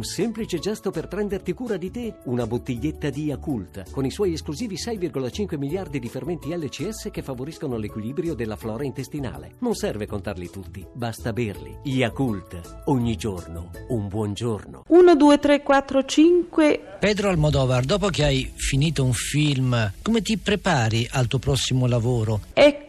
un semplice gesto per prenderti cura di te, una bottiglietta di Yakult, con i suoi esclusivi 6,5 miliardi di fermenti LCS che favoriscono l'equilibrio della flora intestinale. Non serve contarli tutti, basta berli. Yakult, ogni giorno, un buon giorno. 1, 2, 3, 4, 5. Pedro Almodovar, dopo che hai finito un film, come ti prepari al tuo prossimo lavoro? Ecco.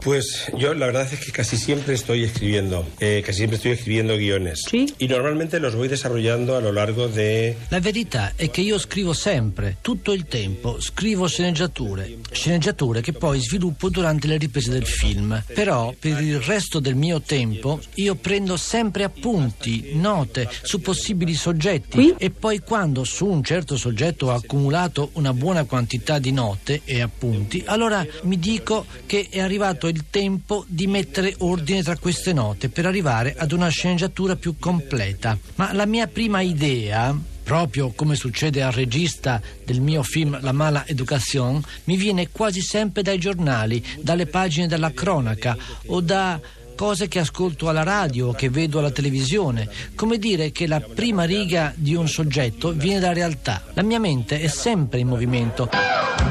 Pues yo la verdad es que casi siempre estoy escribiendo, eh, casi siempre estoy escribiendo guiones. Sí. Y normalmente los voy desarrollando a lo largo de... La verità è che io scrivo sempre, tutto il tempo, scrivo sceneggiature, sceneggiature che poi sviluppo durante le riprese del film. Però per il resto del mio tempo io prendo sempre appunti, note su possibili soggetti Qui? e poi quando su un certo soggetto ho accumulato una buona quantità di note e appunti, allora mi dico che è arrivato il tempo di mettere ordine tra queste note per arrivare ad una sceneggiatura più completa. Ma la mia prima idea proprio come succede al regista del mio film La mala educazione, mi viene quasi sempre dai giornali, dalle pagine della cronaca o da cose che ascolto alla radio che vedo alla televisione. Come dire che la prima riga di un soggetto viene da realtà. La mia mente è sempre in movimento.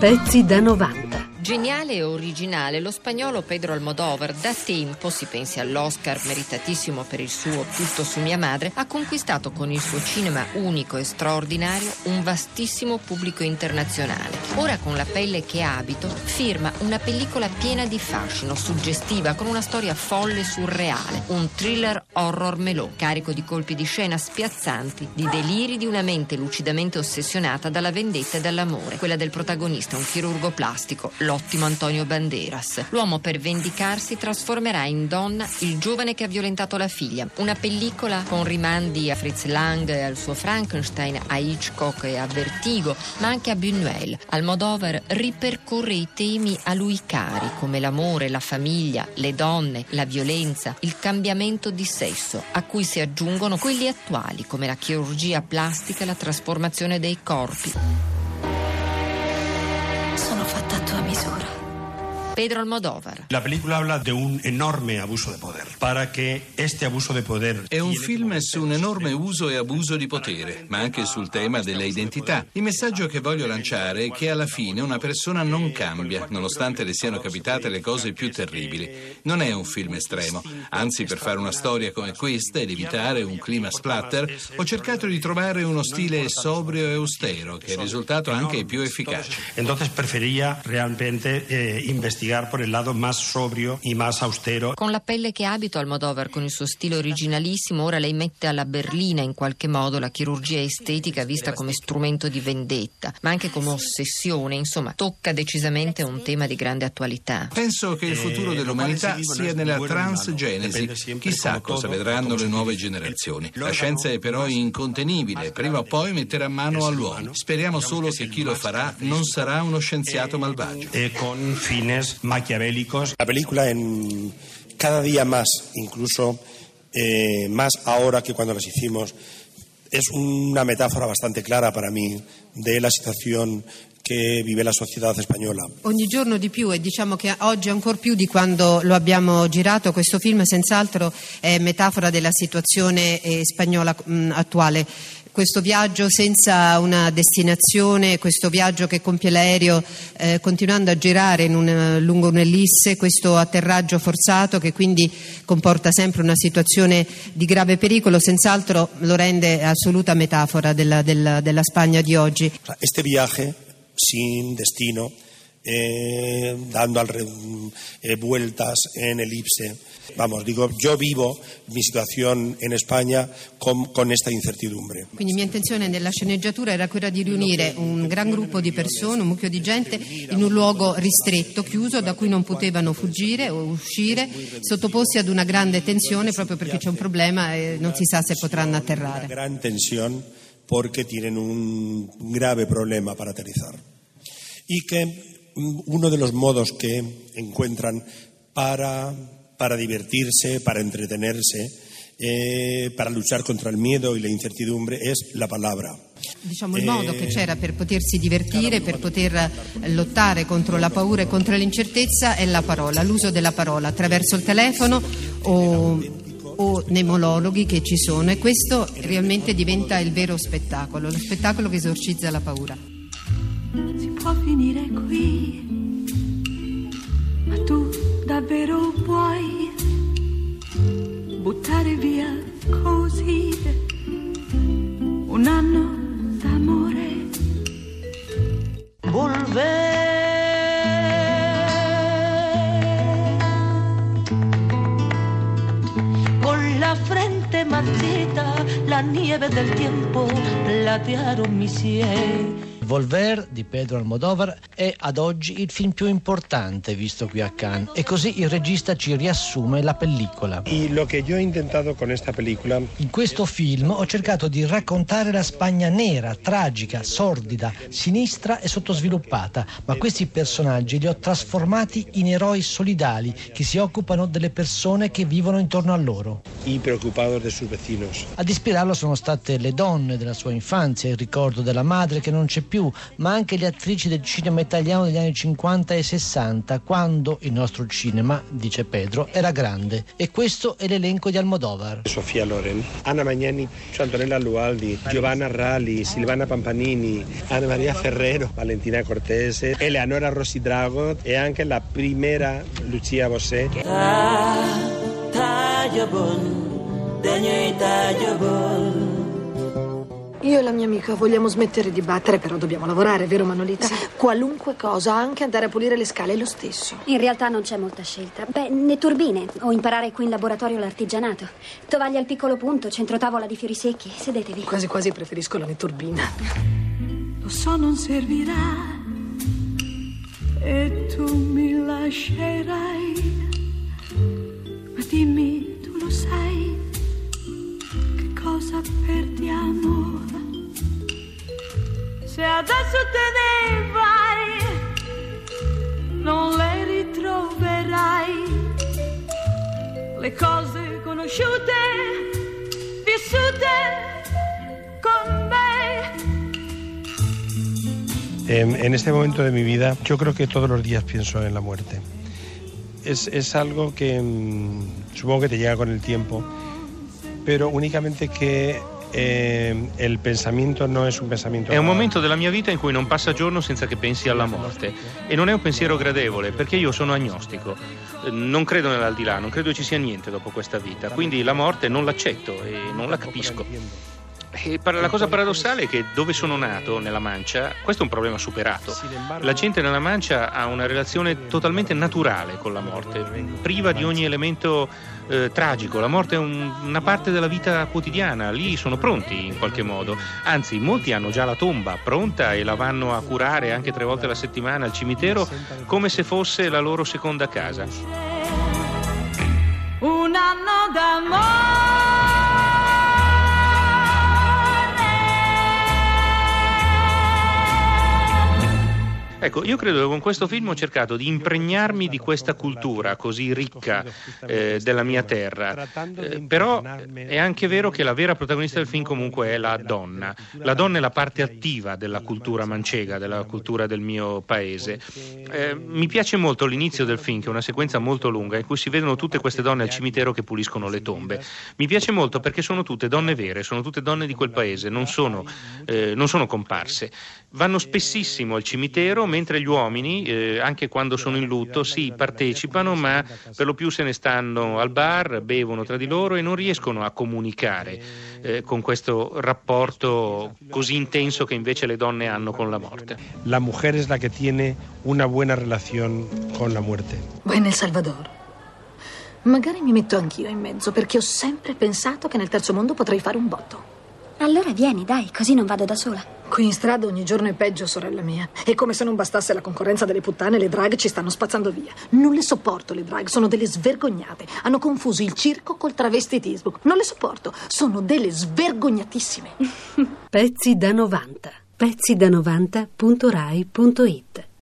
Pezzi da 90. Geniale e originale, lo spagnolo Pedro Almodovar da tempo, si pensi all'Oscar meritatissimo per il suo Tutto su mia madre, ha conquistato con il suo cinema unico e straordinario un vastissimo pubblico internazionale. Ora con la pelle che abito firma una pellicola piena di fascino, suggestiva, con una storia folle e surreale, un thriller horror melò, carico di colpi di scena spiazzanti, di deliri di una mente lucidamente ossessionata dalla vendetta e dall'amore, quella del protagonista, un chirurgo plastico, l'ottimo Antonio Banderas. L'uomo per vendicarsi trasformerà in donna il giovane che ha violentato la figlia. Una pellicola con rimandi a Fritz Lang e al suo Frankenstein, a Hitchcock e a Vertigo, ma anche a Buñuel. Almodovar ripercorre i temi a lui cari, come l'amore, la famiglia, le donne, la violenza, il cambiamento di sesso, a cui si aggiungono quelli attuali, come la chirurgia plastica e la trasformazione dei corpi. tesoro. Pedro Almodovar. La película habla de un enorme abuso de poder. Para que este abuso de poder... È un film su un enorme uso e abuso di potere, ma anche sul tema della identità. Il messaggio che voglio lanciare è che alla fine una persona non cambia, nonostante le siano capitate le cose più terribili. Non è un film estremo, anzi per fare una storia come questa ed evitare un clima splatter, ho cercato di trovare uno stile sobrio e austero, che è risultato anche più efficace. Entonces prefería realmente eh, investigar por el lado más sobrio y más austero. Con la pelle che abito Almodovar, con il suo stile originalissimo, ora lei mette alla berlina in qualche modo la chirurgia estetica vista come strumento di vendetta, ma anche come ossessione, insomma, tocca decisamente un tema di grande attualità. Penso che il futuro dell'umanità sia nella transgenesi. Chissà cosa vedranno le nuove generazioni. La scienza è però incontenibile, prima o poi metterà mano all'uomo. Speriamo solo che chi lo farà non sarà uno scienziato malvagio. eh, con fines maquiavélicos. La película en cada día más, incluso eh, más ahora que cuando las hicimos, es una metáfora bastante clara para mí de la situación che vive la società spagnola. Ogni giorno di più e diciamo che oggi ancora più di quando lo abbiamo girato, questo film senz'altro è metafora della situazione eh, spagnola mh, attuale. Questo viaggio senza una destinazione, questo viaggio che compie l'aereo eh, continuando a girare in un, lungo un'ellisse, questo atterraggio forzato che quindi comporta sempre una situazione di grave pericolo, senz'altro lo rende assoluta metafora della, della, della Spagna di oggi. Este viaje sin destino, eh, dando alre- eh, vueltas en elipse. Vamos, digo, yo vivo mi situación en España con, con esta incertidumbre. Quindi mia intenzione nella sceneggiatura era quella di riunire un gran gruppo di persone, un mucchio di gente, in un luogo ristretto, chiuso, da cui non potevano fuggire o uscire, sottoposti ad una grande tensione proprio perché c'è un problema e non si sa se potranno Una atterrare. gran tensión porque tienen un grave problema para aterrizar. Y que uno de los modos que encuentran para, para divertirse, para entretenerse, eh, para luchar contra el miedo y la incertidumbre es la palabra. Diciamo il modo che c'era per potersi divertire, per poter lottare contro la paura e contro l'incertezza è la parola, l'uso della parola attraverso il telefono o, o nei monologhi che ci sono e questo realmente diventa il vero spettacolo, lo spettacolo che esorcizza la paura. Può finire qui, ma tu davvero vuoi buttare via così un anno d'amore. Volver con la frente marchita, la nieve del tiempo platearon mis sien. Volver di Pedro Almodovar è ad oggi il film più importante visto qui a Cannes e così il regista ci riassume la pellicola. Y lo que yo he intentado con esta película In questo film ho cercato di raccontare la Spagna nera, tragica, sordida, sinistra e sottosviluppata, ma questi personaggi li ho trasformati in eroi solidali che si occupano delle persone che vivono intorno a loro. Y preocupados de sus vecinos. Ad ispirarlo sono state le donne della sua infanzia, il ricordo della madre che non c'è più, ma anche le attrici del cinema italiano degli anni 50 e 60, quando il nostro cinema, dice Pedro, era grande. E questo è l'elenco di Almodovar. Sofía Loren, Ana Magnani, Antonella Lualdi, Giovanna Ralli, Silvana Pampanini, Ana Maria Ferrero, Valentina Cortese, Eleonora Rossi Drago e anche la primera Lucia Bossé. Taglio bon, degno e taglio bon. Io e la mia amica vogliamo smettere di battere, però dobbiamo lavorare, vero Manolita? Qualunque cosa, anche andare a pulire le scale è lo stesso. In realtà non c'è molta scelta. Beh, né turbine, o imparare qui in laboratorio l'artigianato. Tovaglia al piccolo punto, centro tavola di fiori secchi. Sedetevi. Quasi quasi preferisco la neturbina. Lo so non servirà e tu mi lascerai. Perdiamo? Se adesso te ne vai, non le ritroverai. Le cose conosciute, vissute con me. En, este momento de mi vida, yo creo que todos los días pienso en la muerte. Es, es algo que mm, supongo que te llega con el tiempo, pero únicamente que eh, el pensamiento no es un pensamiento. È un momento della mia vita in cui non passa giorno senza che pensi alla morte e non è un pensiero gradevole perché io sono agnostico, non credo nell'aldilà, non credo ci sia niente dopo questa vita, quindi la morte non l'accetto e non la capisco. E par- la cosa paradossale è che dove sono nato, nella Mancia, questo è un problema superato. La gente nella Mancia ha una relazione totalmente naturale con la morte, priva di ogni elemento eh, tragico. La morte è un- una parte della vita quotidiana, lì sono pronti in qualche modo. Anzi, molti hanno già la tomba pronta e la vanno a curare anche tre volte alla settimana al cimitero come se fosse la loro seconda casa. Un anno d'amore. Ecco, io credo che con questo film ho cercato di impregnarmi di questa cultura così ricca eh, della mia terra. Eh, però è anche vero che la vera protagonista del film comunque è la donna. La donna è la parte attiva della cultura mancega, della cultura del mio paese. Eh, mi piace molto l'inizio del film, che è una sequenza molto lunga, in cui si vedono tutte queste donne al cimitero che puliscono le tombe. Mi piace molto perché sono tutte donne vere, sono tutte donne di quel paese, non sono, eh, non sono comparse. Vanno spessissimo al cimitero, mentre gli uomini, eh, anche quando sono in lutto, sì, partecipano, ma per lo più se ne stanno al bar, bevono tra di loro e non riescono a comunicare eh, con questo rapporto così intenso che invece le donne hanno con la morte. La mujer es la que tiene una buena relación con la muerte. Vai nel Salvador. Magari mi metto anch'io in mezzo, perché ho sempre pensato che nel terzo mondo potrei fare un botto. Allora vieni, dai, così non vado da sola. Qui in strada ogni giorno è peggio, sorella mia. E come se non bastasse la concorrenza delle puttane, le drag ci stanno spazzando via. Non le sopporto le drag, sono delle svergognate. Hanno confuso il circo col travestitismo. Non le sopporto, sono delle svergognatissime. Pezzi da 90. Pezzi da 90.rai.it